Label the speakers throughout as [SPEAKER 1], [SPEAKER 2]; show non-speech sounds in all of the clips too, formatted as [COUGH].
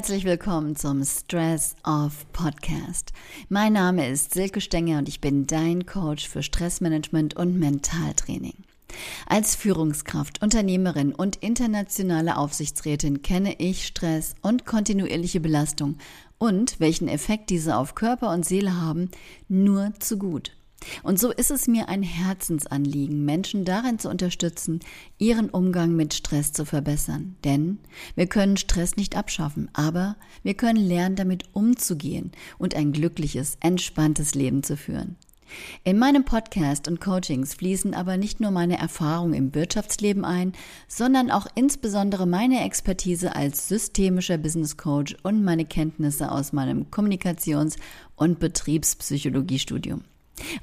[SPEAKER 1] Herzlich willkommen zum Stress Off Podcast. Mein Name ist Silke Stenger und ich bin dein Coach für Stressmanagement und Mentaltraining. Als Führungskraft, Unternehmerin und internationale Aufsichtsrätin kenne ich Stress und kontinuierliche Belastung und welchen Effekt diese auf Körper und Seele haben, nur zu gut. Und so ist es mir ein Herzensanliegen, Menschen darin zu unterstützen, ihren Umgang mit Stress zu verbessern. Denn wir können Stress nicht abschaffen, aber wir können lernen, damit umzugehen und ein glückliches, entspanntes Leben zu führen. In meinem Podcast und Coachings fließen aber nicht nur meine Erfahrungen im Wirtschaftsleben ein, sondern auch insbesondere meine Expertise als systemischer Business Coach und meine Kenntnisse aus meinem Kommunikations- und Betriebspsychologiestudium.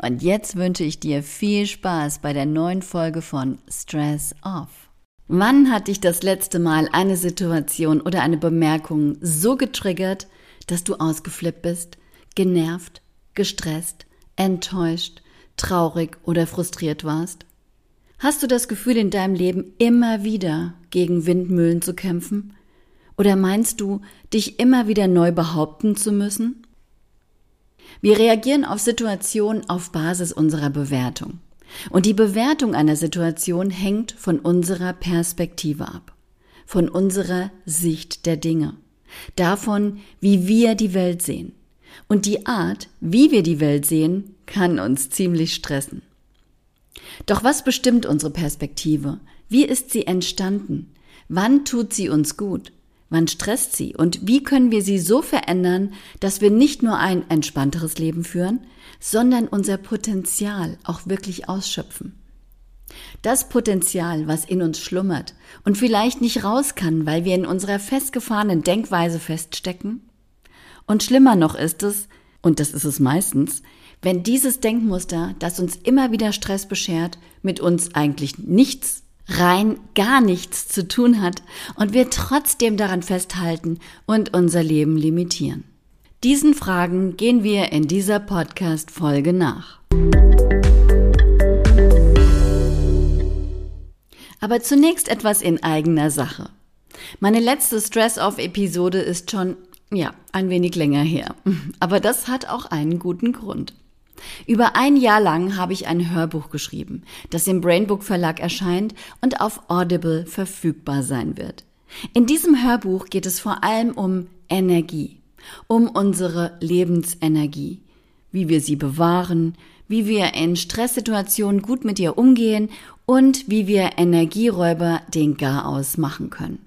[SPEAKER 1] Und jetzt wünsche ich dir viel Spaß bei der neuen Folge von Stress Off. Wann hat dich das letzte Mal eine Situation oder eine Bemerkung so getriggert, dass du ausgeflippt bist, genervt, gestresst, enttäuscht, traurig oder frustriert warst? Hast du das Gefühl, in deinem Leben immer wieder gegen Windmühlen zu kämpfen? Oder meinst du, dich immer wieder neu behaupten zu müssen? Wir reagieren auf Situationen auf Basis unserer Bewertung. Und die Bewertung einer Situation hängt von unserer Perspektive ab, von unserer Sicht der Dinge, davon, wie wir die Welt sehen. Und die Art, wie wir die Welt sehen, kann uns ziemlich stressen. Doch was bestimmt unsere Perspektive? Wie ist sie entstanden? Wann tut sie uns gut? Wann stresst sie? Und wie können wir sie so verändern, dass wir nicht nur ein entspannteres Leben führen, sondern unser Potenzial auch wirklich ausschöpfen? Das Potenzial, was in uns schlummert und vielleicht nicht raus kann, weil wir in unserer festgefahrenen Denkweise feststecken? Und schlimmer noch ist es, und das ist es meistens, wenn dieses Denkmuster, das uns immer wieder Stress beschert, mit uns eigentlich nichts rein gar nichts zu tun hat und wir trotzdem daran festhalten und unser Leben limitieren? Diesen Fragen gehen wir in dieser Podcast-Folge nach. Aber zunächst etwas in eigener Sache. Meine letzte Stress-Off-Episode ist schon, ja, ein wenig länger her. Aber das hat auch einen guten Grund. Über ein Jahr lang habe ich ein Hörbuch geschrieben, das im Brainbook Verlag erscheint und auf Audible verfügbar sein wird. In diesem Hörbuch geht es vor allem um Energie, um unsere Lebensenergie, wie wir sie bewahren, wie wir in Stresssituationen gut mit ihr umgehen und wie wir Energieräuber den Garaus machen können.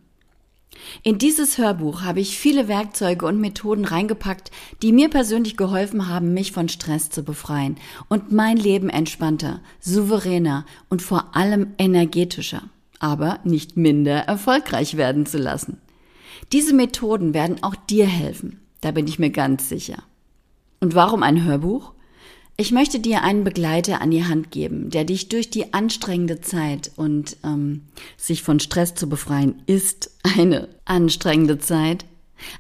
[SPEAKER 1] In dieses Hörbuch habe ich viele Werkzeuge und Methoden reingepackt, die mir persönlich geholfen haben, mich von Stress zu befreien und mein Leben entspannter, souveräner und vor allem energetischer, aber nicht minder erfolgreich werden zu lassen. Diese Methoden werden auch dir helfen, da bin ich mir ganz sicher. Und warum ein Hörbuch? Ich möchte dir einen Begleiter an die Hand geben, der dich durch die anstrengende Zeit und ähm, sich von Stress zu befreien ist eine anstrengende Zeit.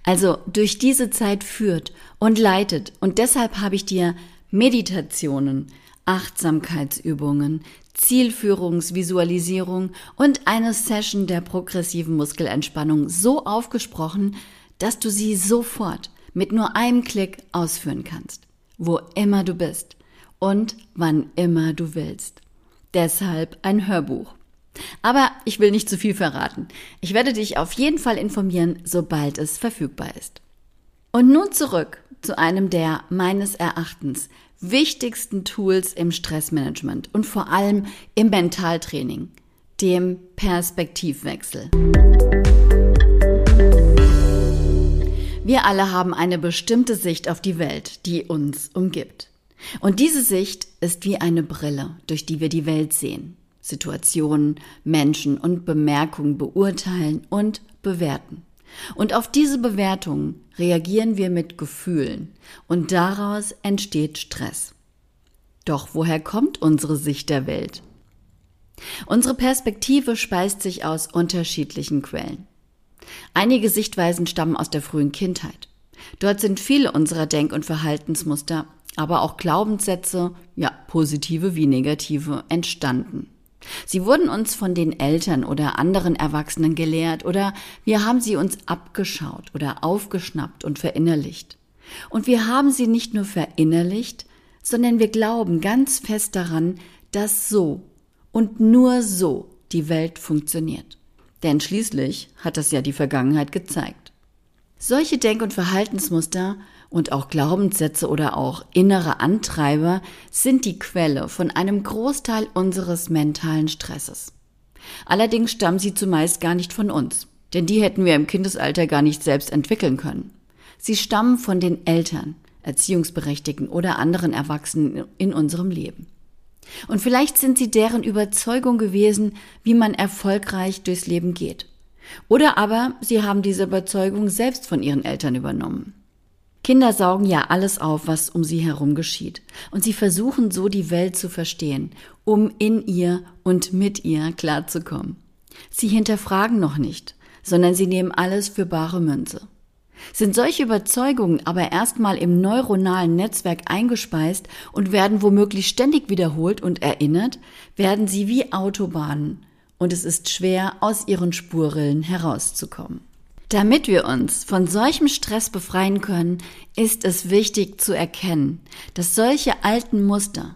[SPEAKER 1] Also durch diese Zeit führt und leitet. Und deshalb habe ich dir Meditationen, Achtsamkeitsübungen, Zielführungsvisualisierung und eine Session der progressiven Muskelentspannung so aufgesprochen, dass du sie sofort mit nur einem Klick ausführen kannst wo immer du bist und wann immer du willst. Deshalb ein Hörbuch. Aber ich will nicht zu viel verraten. Ich werde dich auf jeden Fall informieren, sobald es verfügbar ist. Und nun zurück zu einem der meines Erachtens wichtigsten Tools im Stressmanagement und vor allem im Mentaltraining, dem Perspektivwechsel. Wir alle haben eine bestimmte Sicht auf die Welt, die uns umgibt. Und diese Sicht ist wie eine Brille, durch die wir die Welt sehen, Situationen, Menschen und Bemerkungen beurteilen und bewerten. Und auf diese Bewertungen reagieren wir mit Gefühlen und daraus entsteht Stress. Doch woher kommt unsere Sicht der Welt? Unsere Perspektive speist sich aus unterschiedlichen Quellen. Einige Sichtweisen stammen aus der frühen Kindheit. Dort sind viele unserer Denk- und Verhaltensmuster, aber auch Glaubenssätze, ja, positive wie negative, entstanden. Sie wurden uns von den Eltern oder anderen Erwachsenen gelehrt oder wir haben sie uns abgeschaut oder aufgeschnappt und verinnerlicht. Und wir haben sie nicht nur verinnerlicht, sondern wir glauben ganz fest daran, dass so und nur so die Welt funktioniert. Denn schließlich hat das ja die Vergangenheit gezeigt. Solche Denk- und Verhaltensmuster und auch Glaubenssätze oder auch innere Antreiber sind die Quelle von einem Großteil unseres mentalen Stresses. Allerdings stammen sie zumeist gar nicht von uns, denn die hätten wir im Kindesalter gar nicht selbst entwickeln können. Sie stammen von den Eltern, Erziehungsberechtigten oder anderen Erwachsenen in unserem Leben. Und vielleicht sind sie deren Überzeugung gewesen, wie man erfolgreich durchs Leben geht. Oder aber sie haben diese Überzeugung selbst von ihren Eltern übernommen. Kinder saugen ja alles auf, was um sie herum geschieht. Und sie versuchen so die Welt zu verstehen, um in ihr und mit ihr klarzukommen. Sie hinterfragen noch nicht, sondern sie nehmen alles für bare Münze. Sind solche Überzeugungen aber erstmal im neuronalen Netzwerk eingespeist und werden womöglich ständig wiederholt und erinnert, werden sie wie Autobahnen und es ist schwer, aus ihren Spurrillen herauszukommen. Damit wir uns von solchem Stress befreien können, ist es wichtig zu erkennen, dass solche alten Muster,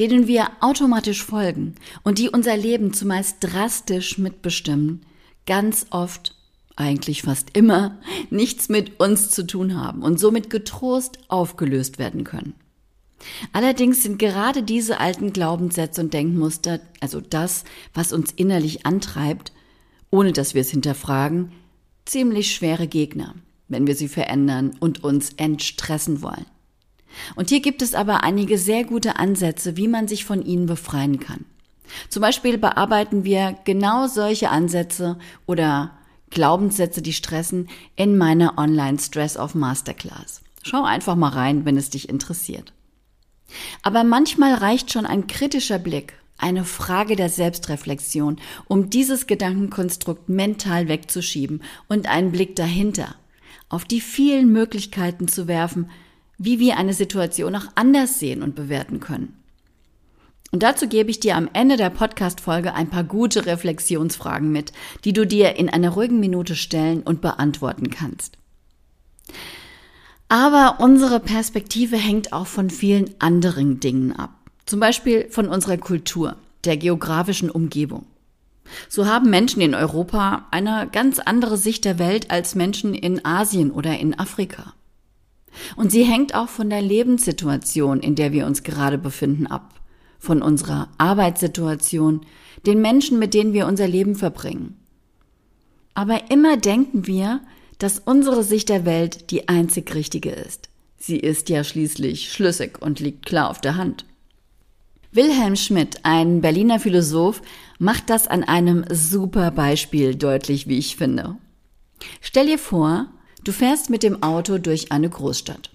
[SPEAKER 1] denen wir automatisch folgen und die unser Leben zumeist drastisch mitbestimmen, ganz oft, eigentlich fast immer, nichts mit uns zu tun haben und somit getrost aufgelöst werden können. Allerdings sind gerade diese alten Glaubenssätze und Denkmuster, also das, was uns innerlich antreibt, ohne dass wir es hinterfragen, ziemlich schwere Gegner, wenn wir sie verändern und uns entstressen wollen. Und hier gibt es aber einige sehr gute Ansätze, wie man sich von ihnen befreien kann. Zum Beispiel bearbeiten wir genau solche Ansätze oder Glaubenssätze, die stressen, in meiner Online Stress of Masterclass. Schau einfach mal rein, wenn es dich interessiert. Aber manchmal reicht schon ein kritischer Blick eine Frage der Selbstreflexion, um dieses Gedankenkonstrukt mental wegzuschieben und einen Blick dahinter, auf die vielen Möglichkeiten zu werfen, wie wir eine Situation auch anders sehen und bewerten können. Und dazu gebe ich dir am Ende der Podcast-Folge ein paar gute Reflexionsfragen mit, die du dir in einer ruhigen Minute stellen und beantworten kannst. Aber unsere Perspektive hängt auch von vielen anderen Dingen ab. Zum Beispiel von unserer Kultur, der geografischen Umgebung. So haben Menschen in Europa eine ganz andere Sicht der Welt als Menschen in Asien oder in Afrika. Und sie hängt auch von der Lebenssituation, in der wir uns gerade befinden, ab, von unserer Arbeitssituation, den Menschen, mit denen wir unser Leben verbringen. Aber immer denken wir, dass unsere Sicht der Welt die einzig richtige ist. Sie ist ja schließlich schlüssig und liegt klar auf der Hand. Wilhelm Schmidt, ein Berliner Philosoph, macht das an einem super Beispiel deutlich, wie ich finde. Stell dir vor, du fährst mit dem Auto durch eine Großstadt.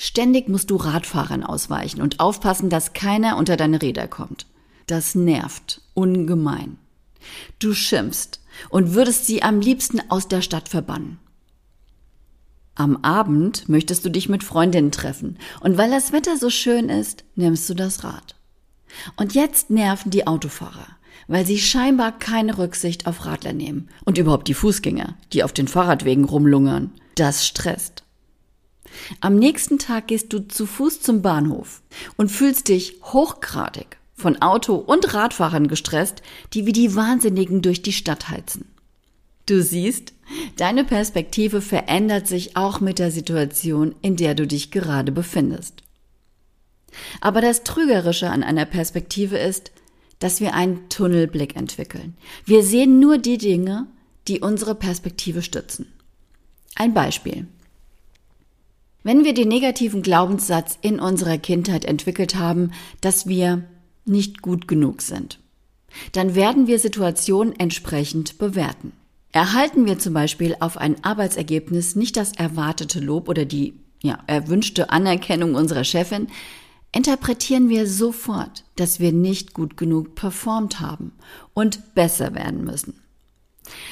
[SPEAKER 1] Ständig musst du Radfahrern ausweichen und aufpassen, dass keiner unter deine Räder kommt. Das nervt ungemein. Du schimpfst und würdest sie am liebsten aus der Stadt verbannen. Am Abend möchtest du dich mit Freundinnen treffen und weil das Wetter so schön ist, nimmst du das Rad. Und jetzt nerven die Autofahrer, weil sie scheinbar keine Rücksicht auf Radler nehmen und überhaupt die Fußgänger, die auf den Fahrradwegen rumlungern. Das stresst. Am nächsten Tag gehst du zu Fuß zum Bahnhof und fühlst dich hochgradig von Auto- und Radfahrern gestresst, die wie die Wahnsinnigen durch die Stadt heizen. Du siehst, deine Perspektive verändert sich auch mit der Situation, in der du dich gerade befindest. Aber das Trügerische an einer Perspektive ist, dass wir einen Tunnelblick entwickeln. Wir sehen nur die Dinge, die unsere Perspektive stützen. Ein Beispiel. Wenn wir den negativen Glaubenssatz in unserer Kindheit entwickelt haben, dass wir nicht gut genug sind, dann werden wir Situationen entsprechend bewerten. Erhalten wir zum Beispiel auf ein Arbeitsergebnis nicht das erwartete Lob oder die ja, erwünschte Anerkennung unserer Chefin, interpretieren wir sofort, dass wir nicht gut genug performt haben und besser werden müssen.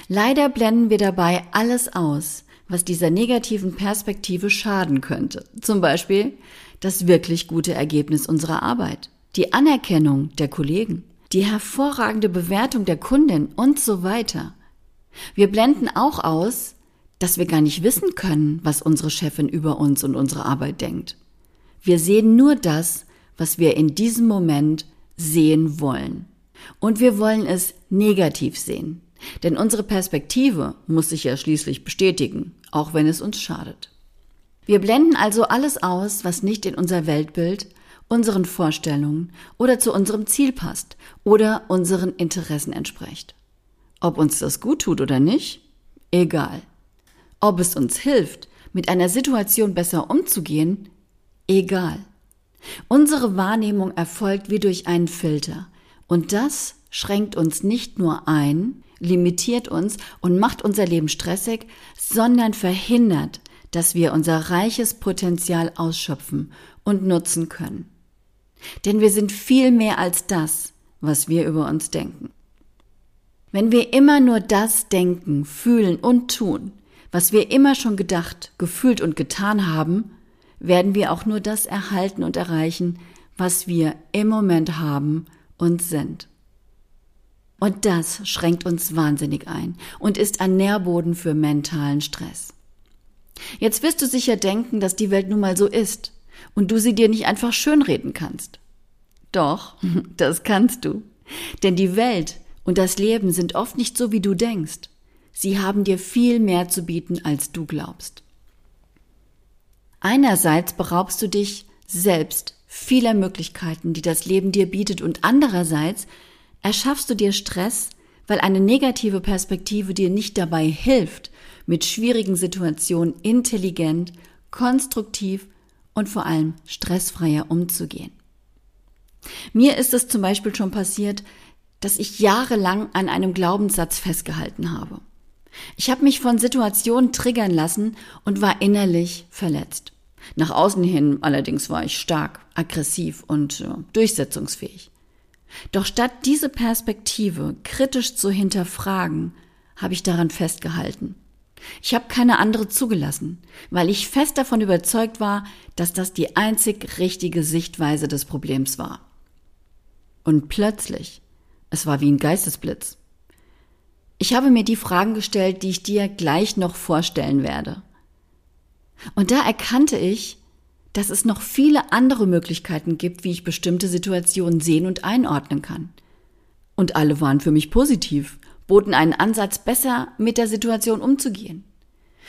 [SPEAKER 1] Leider blenden wir dabei alles aus, was dieser negativen Perspektive schaden könnte. Zum Beispiel das wirklich gute Ergebnis unserer Arbeit, die Anerkennung der Kollegen, die hervorragende Bewertung der Kundin und so weiter. Wir blenden auch aus, dass wir gar nicht wissen können, was unsere Chefin über uns und unsere Arbeit denkt. Wir sehen nur das, was wir in diesem Moment sehen wollen. Und wir wollen es negativ sehen. Denn unsere Perspektive muss sich ja schließlich bestätigen, auch wenn es uns schadet. Wir blenden also alles aus, was nicht in unser Weltbild, unseren Vorstellungen oder zu unserem Ziel passt oder unseren Interessen entspricht. Ob uns das gut tut oder nicht, egal. Ob es uns hilft, mit einer Situation besser umzugehen, egal. Unsere Wahrnehmung erfolgt wie durch einen Filter. Und das schränkt uns nicht nur ein, limitiert uns und macht unser Leben stressig, sondern verhindert, dass wir unser reiches Potenzial ausschöpfen und nutzen können. Denn wir sind viel mehr als das, was wir über uns denken. Wenn wir immer nur das denken, fühlen und tun, was wir immer schon gedacht, gefühlt und getan haben, werden wir auch nur das erhalten und erreichen, was wir im Moment haben und sind. Und das schränkt uns wahnsinnig ein und ist ein Nährboden für mentalen Stress. Jetzt wirst du sicher denken, dass die Welt nun mal so ist und du sie dir nicht einfach schönreden kannst. Doch, [LAUGHS] das kannst du. Denn die Welt und das Leben sind oft nicht so, wie du denkst. Sie haben dir viel mehr zu bieten, als du glaubst. Einerseits beraubst du dich selbst vieler Möglichkeiten, die das Leben dir bietet, und andererseits erschaffst du dir Stress, weil eine negative Perspektive dir nicht dabei hilft, mit schwierigen Situationen intelligent, konstruktiv und vor allem stressfreier umzugehen. Mir ist es zum Beispiel schon passiert, dass ich jahrelang an einem Glaubenssatz festgehalten habe. Ich habe mich von Situationen triggern lassen und war innerlich verletzt. Nach außen hin allerdings war ich stark, aggressiv und äh, durchsetzungsfähig. Doch statt diese Perspektive kritisch zu hinterfragen, habe ich daran festgehalten. Ich habe keine andere zugelassen, weil ich fest davon überzeugt war, dass das die einzig richtige Sichtweise des Problems war. Und plötzlich, es war wie ein Geistesblitz. Ich habe mir die Fragen gestellt, die ich dir gleich noch vorstellen werde. Und da erkannte ich, dass es noch viele andere Möglichkeiten gibt, wie ich bestimmte Situationen sehen und einordnen kann. Und alle waren für mich positiv, boten einen Ansatz, besser mit der Situation umzugehen.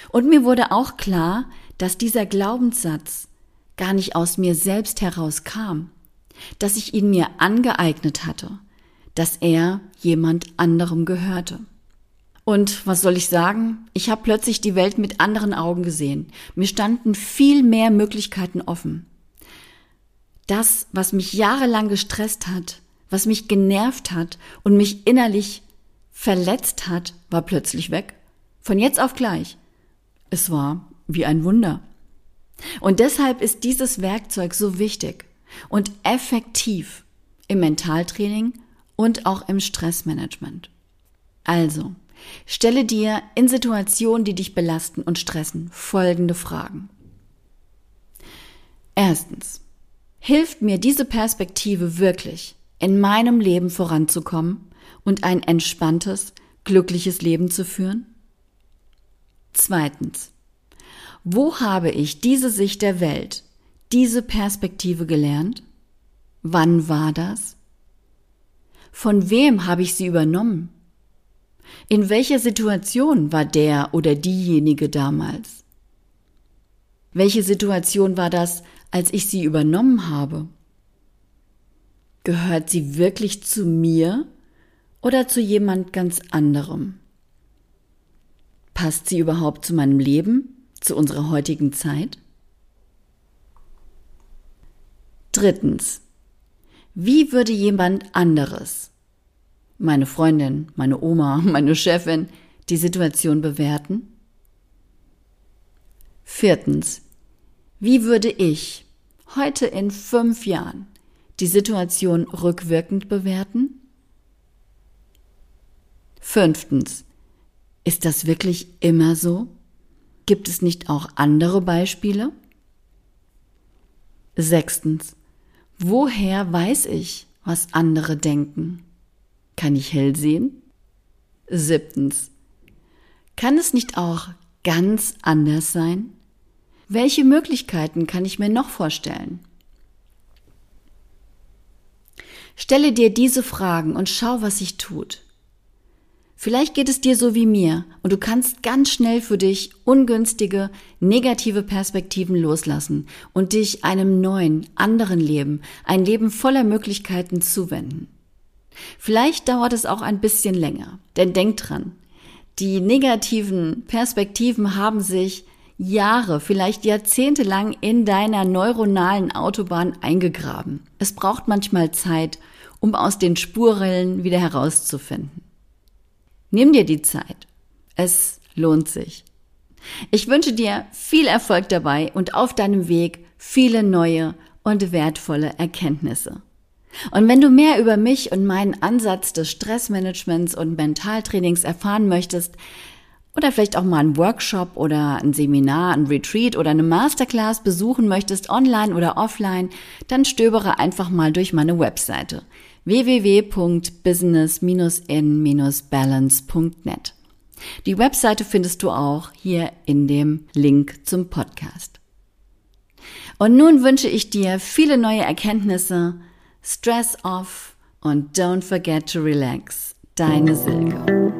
[SPEAKER 1] Und mir wurde auch klar, dass dieser Glaubenssatz gar nicht aus mir selbst herauskam, dass ich ihn mir angeeignet hatte, dass er jemand anderem gehörte. Und was soll ich sagen? Ich habe plötzlich die Welt mit anderen Augen gesehen. Mir standen viel mehr Möglichkeiten offen. Das, was mich jahrelang gestresst hat, was mich genervt hat und mich innerlich verletzt hat, war plötzlich weg. Von jetzt auf gleich. Es war wie ein Wunder. Und deshalb ist dieses Werkzeug so wichtig und effektiv im Mentaltraining und auch im Stressmanagement. Also, Stelle dir in Situationen, die dich belasten und stressen, folgende Fragen. Erstens. Hilft mir diese Perspektive wirklich, in meinem Leben voranzukommen und ein entspanntes, glückliches Leben zu führen? Zweitens. Wo habe ich diese Sicht der Welt, diese Perspektive gelernt? Wann war das? Von wem habe ich sie übernommen? In welcher Situation war der oder diejenige damals? Welche Situation war das, als ich sie übernommen habe? Gehört sie wirklich zu mir oder zu jemand ganz anderem? Passt sie überhaupt zu meinem Leben, zu unserer heutigen Zeit? Drittens. Wie würde jemand anderes meine Freundin, meine Oma, [LAUGHS] meine Chefin die Situation bewerten? Viertens. Wie würde ich heute in fünf Jahren die Situation rückwirkend bewerten? Fünftens. Ist das wirklich immer so? Gibt es nicht auch andere Beispiele? Sechstens. Woher weiß ich, was andere denken? Kann ich hell sehen? Siebtens. Kann es nicht auch ganz anders sein? Welche Möglichkeiten kann ich mir noch vorstellen? Stelle dir diese Fragen und schau, was sich tut. Vielleicht geht es dir so wie mir und du kannst ganz schnell für dich ungünstige, negative Perspektiven loslassen und dich einem neuen, anderen Leben, ein Leben voller Möglichkeiten zuwenden. Vielleicht dauert es auch ein bisschen länger, denn denk dran, die negativen Perspektiven haben sich Jahre, vielleicht Jahrzehnte lang in deiner neuronalen Autobahn eingegraben. Es braucht manchmal Zeit, um aus den Spurrillen wieder herauszufinden. Nimm dir die Zeit. Es lohnt sich. Ich wünsche dir viel Erfolg dabei und auf deinem Weg viele neue und wertvolle Erkenntnisse. Und wenn du mehr über mich und meinen Ansatz des Stressmanagements und Mentaltrainings erfahren möchtest, oder vielleicht auch mal einen Workshop oder ein Seminar, ein Retreat oder eine Masterclass besuchen möchtest, online oder offline, dann stöbere einfach mal durch meine Webseite www.business-in-balance.net. Die Webseite findest du auch hier in dem Link zum Podcast. Und nun wünsche ich dir viele neue Erkenntnisse, Stress off und don't forget to relax. Deine Silke.